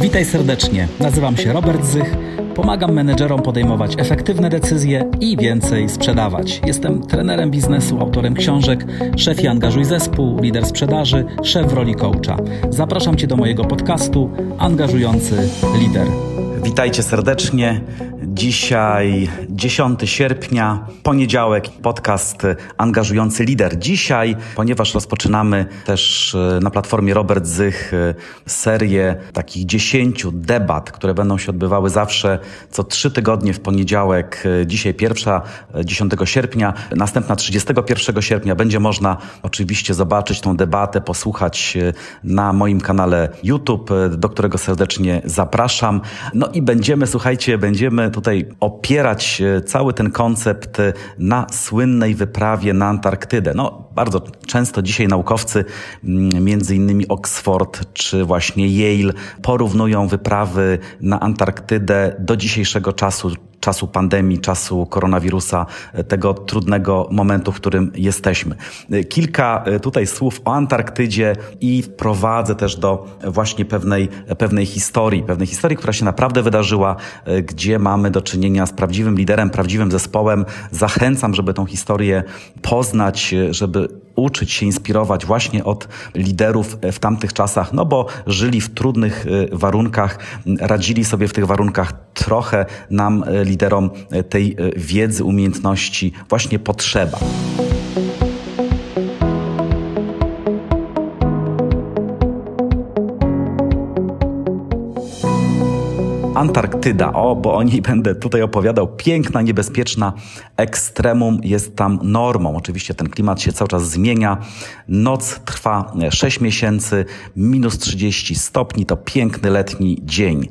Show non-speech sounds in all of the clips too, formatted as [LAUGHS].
Witaj serdecznie. Nazywam się Robert Zych. Pomagam menedżerom podejmować efektywne decyzje i więcej sprzedawać. Jestem trenerem biznesu, autorem książek Szef i angażuj zespół, lider sprzedaży, szef w roli coacha. Zapraszam Cię do mojego podcastu Angażujący Lider. Witajcie serdecznie. Dzisiaj 10 sierpnia, poniedziałek, podcast Angażujący Lider. Dzisiaj, ponieważ rozpoczynamy też e, na platformie Robert Zych e, serię takich 10 debat, które będą się odbywały zawsze co trzy tygodnie w poniedziałek. E, dzisiaj pierwsza, 10 sierpnia, następna 31 sierpnia. Będzie można oczywiście zobaczyć tą debatę, posłuchać na moim kanale YouTube, do którego serdecznie zapraszam. No i będziemy, słuchajcie, będziemy tutaj opierać e, cały ten koncept e, na słynnej wyprawie na Antarktydę. No, bardzo często dzisiaj naukowcy, mm, między innymi Oxford czy właśnie Yale, porównują wyprawy na Antarktydę do dzisiejszego czasu, czasu pandemii, czasu koronawirusa, e, tego trudnego momentu, w którym jesteśmy. E, kilka e, tutaj słów o Antarktydzie i wprowadzę też do właśnie pewnej, pewnej historii, pewnej historii, która się naprawdę wydarzyła, gdzie mamy do czynienia z prawdziwym liderem, prawdziwym zespołem. Zachęcam, żeby tą historię poznać, żeby uczyć się inspirować właśnie od liderów w tamtych czasach, no bo żyli w trudnych warunkach, radzili sobie w tych warunkach trochę nam liderom tej wiedzy, umiejętności właśnie potrzeba. Antarktyda. O, bo o niej [LAUGHS] będę tutaj opowiadał. Piękna, niebezpieczna ekstremum jest tam normą. Oczywiście ten klimat się cały czas zmienia. Noc trwa 6 miesięcy, minus 30 stopni to piękny letni dzień.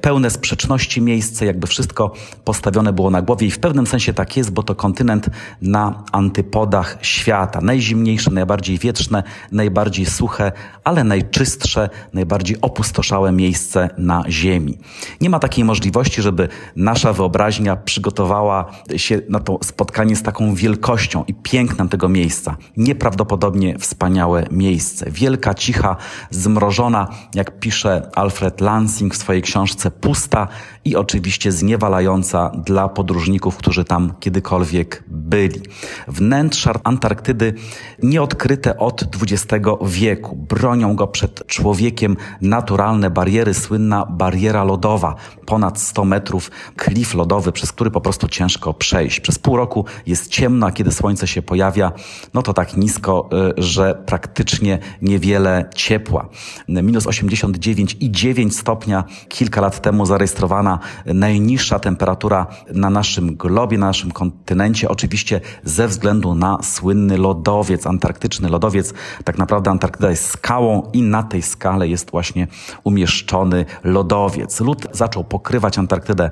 Pełne sprzeczności miejsce, jakby wszystko postawione było na głowie i w pewnym sensie tak jest, bo to kontynent na antypodach świata. Najzimniejsze, najbardziej wietrzne, najbardziej suche, ale najczystsze, najbardziej opustoszałe miejsce na Ziemi. Nie ma takiej możliwości, żeby nasza wyobraźnia przygotowała się na to spotkanie z taką wielkością i pięknem tego miejsca. Nieprawdopodobnie wspaniałe miejsce. Wielka, cicha, zmrożona, jak pisze Alfred Lansing w swojej książce, pusta i oczywiście zniewalająca dla podróżników, którzy tam kiedykolwiek byli. Wnętrza Antarktydy nieodkryte od XX wieku. Bronią go przed człowiekiem naturalne bariery, słynna bariera lodowa ponad 100 metrów, klif lodowy, przez który po prostu ciężko przejść. Przez pół roku jest ciemno, a kiedy słońce się pojawia, no to tak nisko, y, że praktycznie niewiele ciepła. Minus 89,9 stopnia kilka lat temu zarejestrowana najniższa temperatura na naszym globie, na naszym kontynencie, oczywiście ze względu na słynny lodowiec, antarktyczny lodowiec. Tak naprawdę Antarktyda jest skałą i na tej skale jest właśnie umieszczony lodowiec. Lód zaczął pokrywać Antarktydę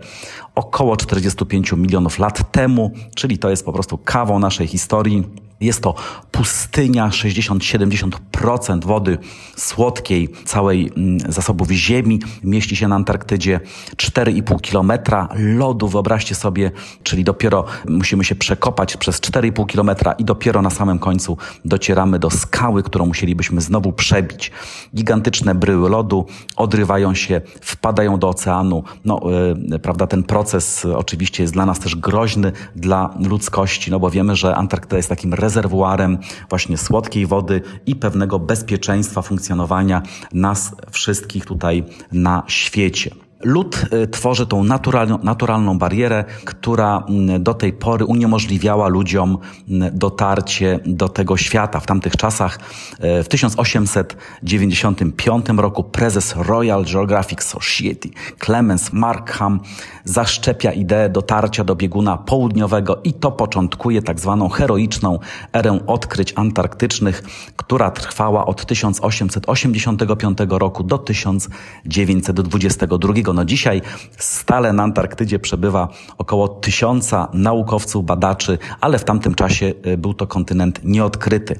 około 45 milionów lat temu, czyli to jest po prostu kawą naszej historii. Jest to pustynia, 60-70% wody słodkiej całej mm, zasobów ziemi mieści się na Antarktydzie. 4,5 kilometra lodu, wyobraźcie sobie, czyli dopiero musimy się przekopać przez 4,5 kilometra i dopiero na samym końcu docieramy do skały, którą musielibyśmy znowu przebić. Gigantyczne bryły lodu odrywają się, wpadają do oceanu. No, yy, prawda, ten proces oczywiście jest dla nas też groźny dla ludzkości, no bo wiemy, że Antarktyda jest takim rezerwuarem rezerwuarem właśnie słodkiej wody i pewnego bezpieczeństwa funkcjonowania nas wszystkich tutaj na świecie. Lód y, tworzy tą naturalną, barierę, która mm, do tej pory uniemożliwiała ludziom mm, dotarcie do tego świata. W tamtych czasach, y, w 1895 roku, prezes Royal Geographic Society Clemens Markham zaszczepia ideę dotarcia do bieguna południowego i to początkuje tak zwaną heroiczną erę odkryć antarktycznych, która trwała od 1885 roku do 1922 no dzisiaj stale na Antarktydzie przebywa około tysiąca naukowców, badaczy, ale w tamtym czasie e, był to kontynent nieodkryty.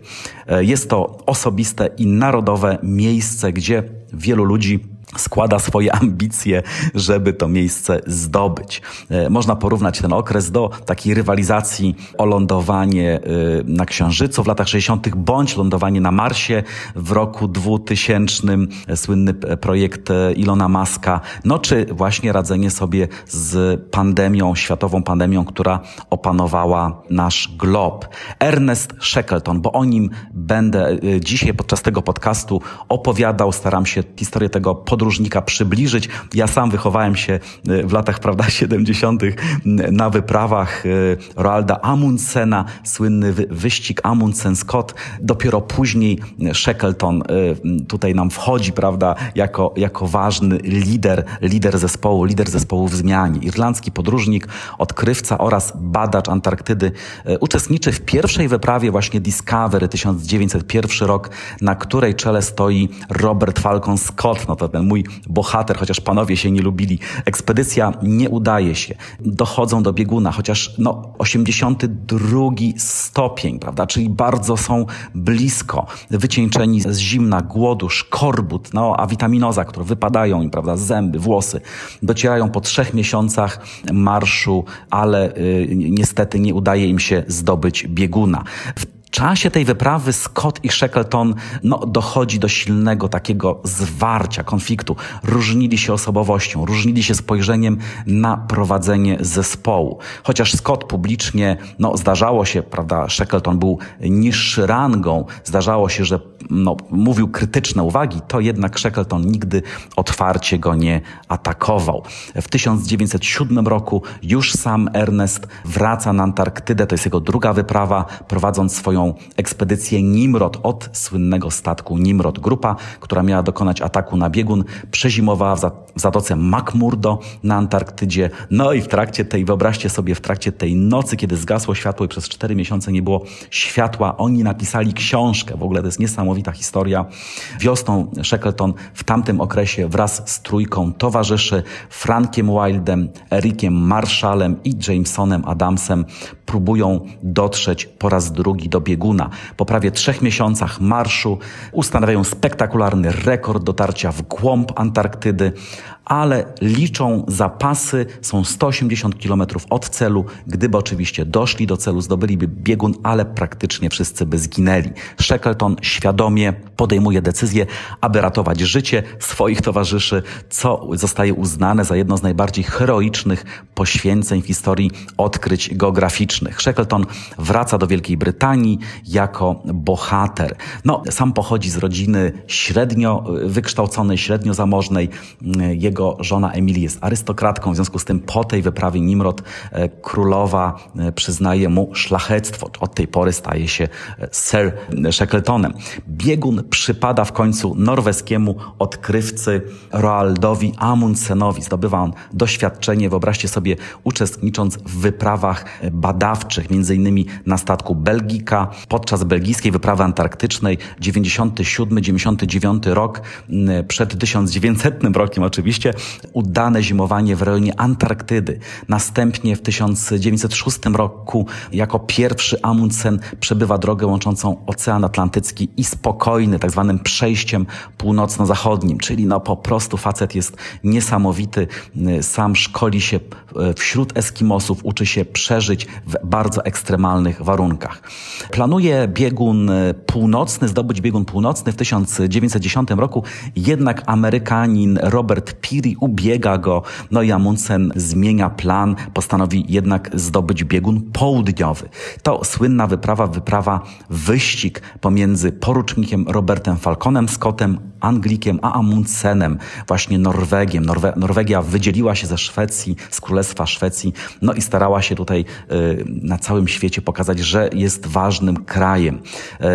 E, jest to osobiste i narodowe miejsce, gdzie wielu ludzi składa swoje ambicje, żeby to miejsce zdobyć. E, można porównać ten okres do takiej rywalizacji o lądowanie e, na Księżycu w latach 60., bądź lądowanie na Marsie w roku 2000, e, słynny projekt Ilona Maska, no czy właśnie radzenie sobie z pandemią, światową pandemią, która opanowała nasz glob. Ernest Shackleton, bo o nim będę dzisiaj podczas tego podcastu opowiadał, staram się historię tego podróżnika przybliżyć. Ja sam wychowałem się e, w latach, prawda, [LAUGHS] 70. na wyprawach e, Roalda Amundsena, słynny wyścig Amundsen-Scott. Dopiero później Shackleton e, tutaj nam wchodzi, prawda, jako, jako ważny lider, lider zespołu, lider zespołu w zmianie. Irlandzki podróżnik, odkrywca oraz badacz Antarktydy uczestniczy w pierwszej wyprawie właśnie Discovery 1901 rok, na której czele stoi Robert Falcon Scott, no to ten mój bohater, chociaż panowie się nie lubili. Ekspedycja nie udaje się. Dochodzą do bieguna, chociaż no 82 stopień, prawda, czyli bardzo są blisko. Wycieńczeni z zimna, głodu, szkorbut, no a witaminoza, które wypadają im, prawda, zęby, włosy. Docierają po trzech miesiącach marszu, ale y, niestety nie udaje im się zdobyć bieguna. W czasie tej wyprawy Scott i Shackleton no, dochodzi do silnego takiego zwarcia, konfliktu. Różnili się osobowością, różnili się spojrzeniem na prowadzenie zespołu. Chociaż Scott publicznie, no, zdarzało się, prawda, Shackleton był niższy rangą, zdarzało się, że no, mówił krytyczne uwagi, to jednak Shackleton nigdy otwarcie go nie atakował. W 1907 roku już sam Ernest wraca na Antarktydę, to jest jego druga wyprawa, prowadząc swoją ekspedycję Nimrod od słynnego statku Nimrod. Grupa, która miała dokonać ataku na biegun, przezimowała w, zatoce McMurdo na Antarktydzie. No i w trakcie tej, wyobraźcie sobie, w trakcie tej nocy, kiedy zgasło światło i przez cztery miesiące nie było światła, oni napisali książkę. W ogóle to jest niesamowita historia. Wiosną Shackleton w tamtym okresie wraz z trójką towarzyszy Frankiem Wildem, Ericiem Marshallem i Jamesonem Adamsem próbują dotrzeć po raz drugi do bieguna. Po prawie trzech miesiącach marszu ustanawiają spektakularny rekord dotarcia w głąb Antarktydy, ale liczą zapasy, są 180 km od celu. Gdyby oczywiście doszli do celu, zdobyliby biegun, ale praktycznie wszyscy by zginęli. Shackleton świadomie podejmuje decyzję, aby ratować życie swoich towarzyszy, co zostaje uznane za jedno z najbardziej heroicznych poświęceń w historii odkryć geograficznych. Shackleton wraca do Wielkiej Brytanii jako bohater. No, sam pochodzi z rodziny średnio wykształconej, średnio zamożnej. Jego jego żona Emily jest arystokratką, w związku z tym po tej wyprawie Nimrod e, królowa e, przyznaje mu szlachectwo. Od tej pory staje się e, Sir Shackletonem. Biegun przypada w końcu norweskiemu odkrywcy Roaldowi Amundsenowi. Zdobywa on doświadczenie, wyobraźcie sobie, uczestnicząc w wyprawach badawczych, między innymi na statku Belgika, podczas belgijskiej wyprawy antarktycznej 97-99 rok, przed 1900 rokiem oczywiście, udane zimowanie w rejonie Antarktydy. Następnie w 1906 roku jako pierwszy Amundsen przebywa drogę łączącą Ocean Atlantycki i spokojny, tak zwanym przejściem północno-zachodnim, czyli no po prostu facet jest niesamowity, sam szkoli się e, wśród Eskimosów, uczy się przeżyć w bardzo ekstremalnych warunkach. Planuje biegun e, północny, zdobyć biegun północny w 1910 roku, jednak Amerykanin Robert Peary Kiri ubiega go, no i Amundsen zmienia plan, postanowi jednak zdobyć biegun południowy. To słynna wyprawa, wyprawa wyścig pomiędzy porucznikiem Robertem Falconem Scottem, Anglikiem, a Amundsenem, właśnie Norwegiem. Norwe Norwegia wydzieliła się ze Szwecji, z Królestwa Szwecji, no i starała się tutaj y, na całym świecie pokazać, że jest ważnym krajem.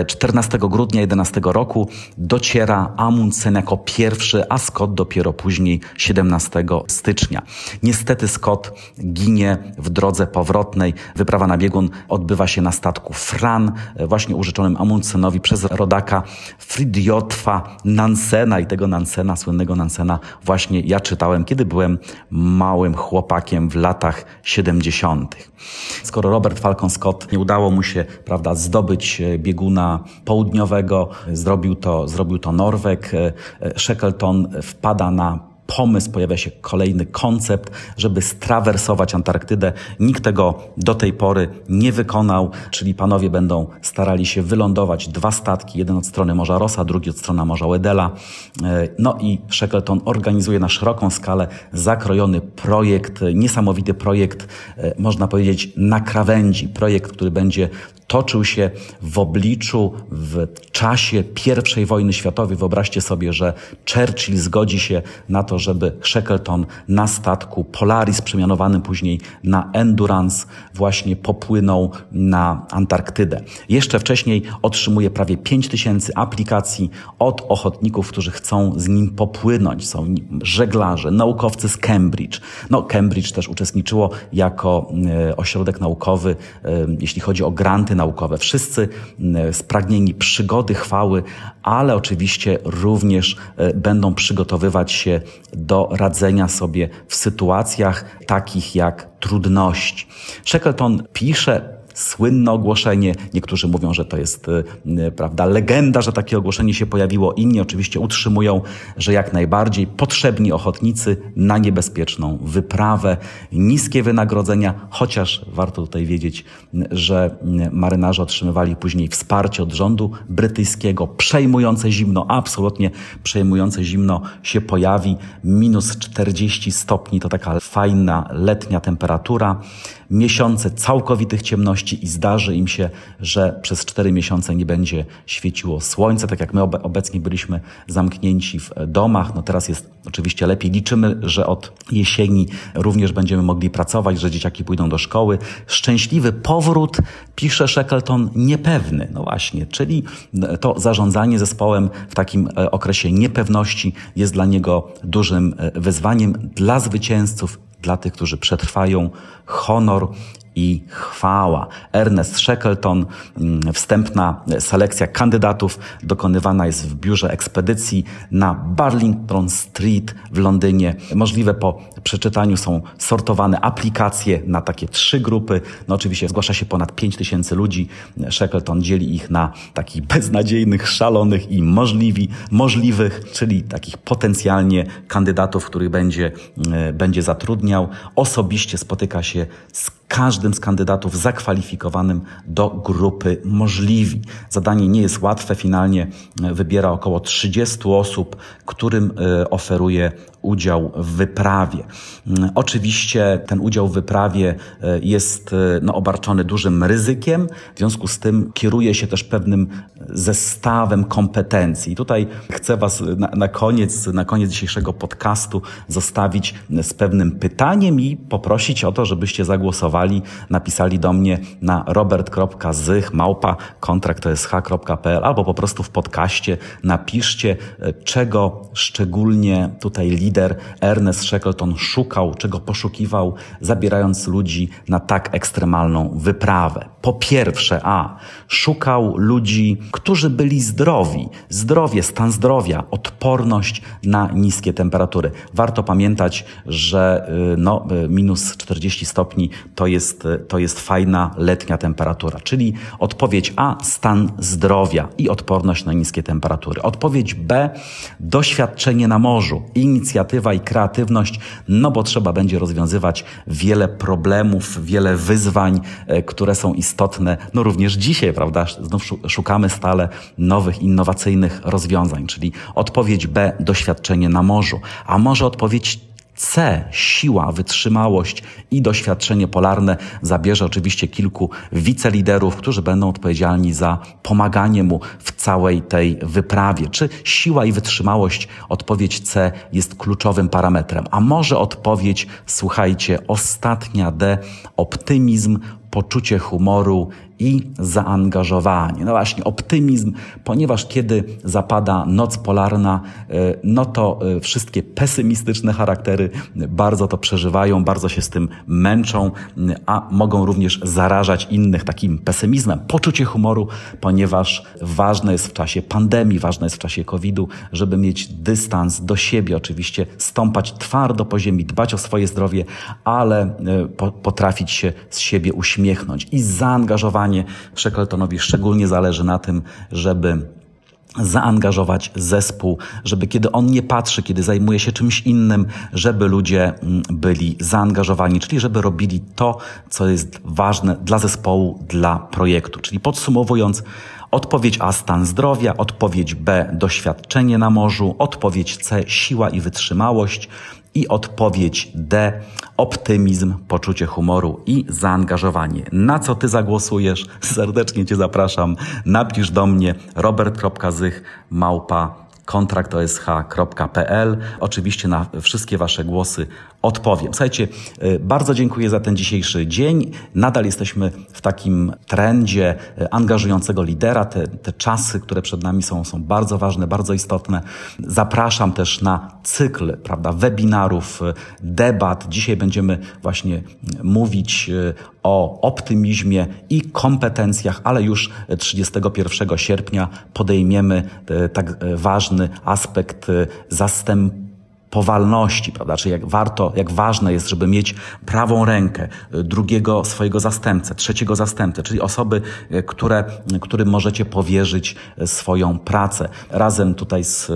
14 e, grudnia 11 roku dociera Amundsen jako pierwszy, a Scott dopiero później 17 stycznia. Niestety Scott ginie w drodze powrotnej. Wyprawa na biegun odbywa się na statku Fran, właśnie użyczonym Amundsenowi przez rodaka Fridjotwa Nansen Nansena i tego Nansena, słynnego Nansena właśnie ja czytałem, kiedy byłem małym chłopakiem w latach 70. Skoro Robert Falcon Scott nie udało mu się, prawda, zdobyć e, bieguna południowego, zrobił to, zrobił to Norweg, e, e, Shackleton wpada na pomysł, pojawia się kolejny koncept, żeby strawersować Antarktydę. Nikt tego do tej pory nie wykonał, czyli panowie będą starali się wylądować dwa statki, jeden od strony Morza Rosa, drugi od strony Morza Wedela. E, no i Shackleton organizuje na szeroką skalę zakrojony projekt, niesamowity projekt, e, można powiedzieć na krawędzi, projekt, który będzie toczył się w obliczu, w czasie I wojny światowej. Wyobraźcie sobie, że Churchill zgodzi się na to, żeby Shackleton na statku Polaris, przemianowanym później na Endurance, właśnie popłynął na Antarktydę. Jeszcze wcześniej otrzymuje prawie 5 tysięcy aplikacji od ochotników, którzy chcą z nim popłynąć. Są żeglarze, naukowcy z Cambridge. No, Cambridge też uczestniczyło jako e, ośrodek naukowy, e, jeśli chodzi o granty naukowe. Wszyscy spragnieni przygody, chwały, ale oczywiście również e, będą przygotowywać się do radzenia sobie w sytuacjach takich jak trudności. Shackleton pisze słynne ogłoszenie. Niektórzy mówią, że to jest y, prawda, legenda, że takie ogłoszenie się pojawiło. Inni oczywiście utrzymują, że jak najbardziej potrzebni ochotnicy na niebezpieczną wyprawę, niskie wynagrodzenia, chociaż warto tutaj wiedzieć, że marynarze otrzymywali później wsparcie od rządu brytyjskiego. Przejmujące zimno, absolutnie przejmujące zimno się pojawi. Minus 40 stopni to taka fajna letnia temperatura miesiące całkowitych ciemności i zdarzy im się, że przez cztery miesiące nie będzie świeciło słońce, tak jak my obecnie byliśmy zamknięci w domach. No teraz jest oczywiście lepiej. Liczymy, że od jesieni również będziemy mogli pracować, że dzieciaki pójdą do szkoły. Szczęśliwy powrót, pisze Shackleton, niepewny. No właśnie, czyli to zarządzanie zespołem w takim e, okresie niepewności jest dla niego dużym e, wyzwaniem. Dla zwycięzców dla tych, którzy przetrwają, honor i chwała. Ernest Shackleton, mm, wstępna selekcja kandydatów dokonywana jest w biurze ekspedycji na Burlington Street w Londynie. Możliwe po przeczytaniu są sortowane aplikacje na takie trzy grupy. No oczywiście zgłasza się ponad 5 tysięcy ludzi. Shackleton dzieli ich na takich [LAUGHS] beznadziejnych, szalonych i możliwi, możliwych, czyli takich potencjalnie kandydatów, których będzie, e, będzie zatrudniał. Osobiście spotyka się z każdym z kandydatów zakwalifikowanym do grupy możliwi. Zadanie nie jest łatwe, finalnie e, wybiera około 30 osób, którym e, oferuje udział w wyprawie. Mm, oczywiście ten udział w wyprawie e, jest no, obarczony dużym ryzykiem, w związku z tym kieruje się też pewnym zestawem kompetencji. Tutaj chcę Was na, na, koniec, na koniec dzisiejszego podcastu zostawić z pewnym pytaniem i poprosić o to, żebyście zagłosowali, napisali do mnie na robert.zych małpa albo po prostu w podcaście napiszcie, czego szczególnie tutaj lider Ernest Shackleton szukał, czego poszukiwał, zabierając ludzi na tak ekstremalną wyprawę. Po pierwsze, a szukał ludzi, którzy byli zdrowi. Zdrowie, stan zdrowia, odporność na niskie temperatury. Warto pamiętać, że y, no, y, minus 40 stopni to jest, y, to jest fajna letnia temperatura. Czyli odpowiedź A, stan zdrowia i odporność na niskie temperatury. Odpowiedź B, doświadczenie na morzu, inicjatywa i kreatywność, no bo trzeba będzie rozwiązywać wiele problemów, wiele wyzwań, które są istotne, no również dzisiaj, prawda? Znów szukamy stale nowych, innowacyjnych rozwiązań, czyli odpowiedź B doświadczenie na morzu, a może odpowiedź C. Siła, wytrzymałość i doświadczenie polarne zabierze oczywiście kilku wiceliderów, którzy będą odpowiedzialni za pomaganie mu w całej tej wyprawie. Czy siła i wytrzymałość, odpowiedź C jest kluczowym parametrem? A może odpowiedź, słuchajcie, ostatnia D, optymizm, poczucie humoru i zaangażowanie. No właśnie, optymizm, ponieważ kiedy zapada noc polarna, e, no to e, wszystkie pesymistyczne charaktery bardzo to przeżywają, bardzo się z tym męczą, a mogą również zarażać innych takim pesymizmem. Poczucie humoru, ponieważ ważne jest w czasie pandemii, ważne jest w czasie COVID-u, żeby mieć dystans do siebie, oczywiście stąpać twardo po ziemi, dbać o swoje zdrowie, ale e, potrafić się z siebie uśmiechnąć i zaangażowanie Shackletonowi szczególnie zależy na tym, żeby zaangażować zespół, żeby kiedy on nie patrzy, kiedy zajmuje się czymś innym, żeby ludzie mm, byli zaangażowani, czyli żeby robili to, co jest ważne dla zespołu, dla projektu. Czyli podsumowując, odpowiedź A stan zdrowia, odpowiedź B doświadczenie na morzu, odpowiedź C siła i wytrzymałość, i odpowiedź D optymizm, poczucie humoru i zaangażowanie. Na co ty zagłosujesz? [LAUGHS] Serdecznie cię zapraszam. Napisz do mnie robert.zych małpa kontraktosh.pl. Oczywiście na wszystkie Wasze głosy odpowiem. Słuchajcie, y, bardzo dziękuję za ten dzisiejszy dzień. Nadal jesteśmy w takim trendzie y, angażującego lidera. Te, te czasy, które przed nami są, są bardzo ważne, bardzo istotne. Zapraszam też na cykl prawda, webinarów, y, debat. Dzisiaj będziemy właśnie mówić o optymizmie i kompetencjach, ale już 31 sierpnia podejmiemy tak ważny aspekt zastępu powalności, prawda? Czyli jak warto, jak ważne jest, żeby mieć prawą rękę y, drugiego swojego zastępcę, trzeciego zastępcę, czyli osoby, y, które, którym możecie powierzyć y, swoją pracę. Razem tutaj z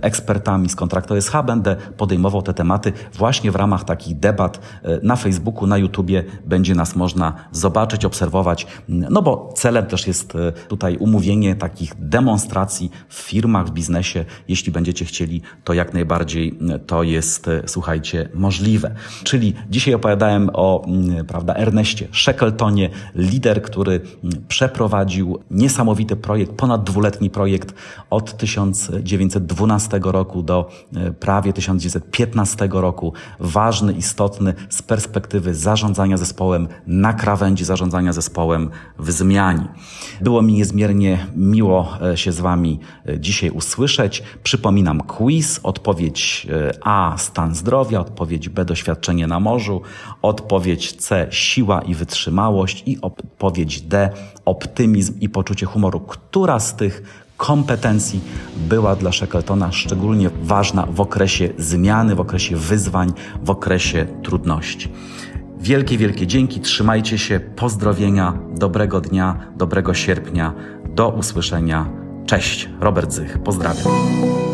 ekspertami z kontraktu SH będę podejmował te tematy właśnie w ramach takich debat na Facebooku, na YouTubie będzie nas można zobaczyć, obserwować, no bo celem też jest tutaj umówienie takich demonstracji w firmach, w biznesie. Jeśli będziecie chcieli, to jak najbardziej to jest, e, słuchajcie, możliwe. Czyli dzisiaj opowiadałem o, mm, prawda, Erneście Shackletonie, lider, który mm, przeprowadził niesamowity projekt, ponad dwuletni projekt od 1912 roku do e, prawie 1915 roku. Ważny, istotny z perspektywy zarządzania zespołem, na krawędzi zarządzania zespołem w zmianie. Było mi niezmiernie miło e, się z Wami dzisiaj usłyszeć. Przypominam quiz, odpowiedź a. Stan zdrowia, odpowiedź B. Doświadczenie na morzu, odpowiedź C. Siła i wytrzymałość i odpowiedź D. Optymizm i poczucie humoru. Która z tych kompetencji była dla Shackletona szczególnie ważna w okresie zmiany, w okresie wyzwań, w okresie trudności. Wielkie, wielkie dzięki, trzymajcie się, pozdrowienia, dobrego dnia, dobrego sierpnia, do usłyszenia. Cześć, Robert Zych, pozdrawiam.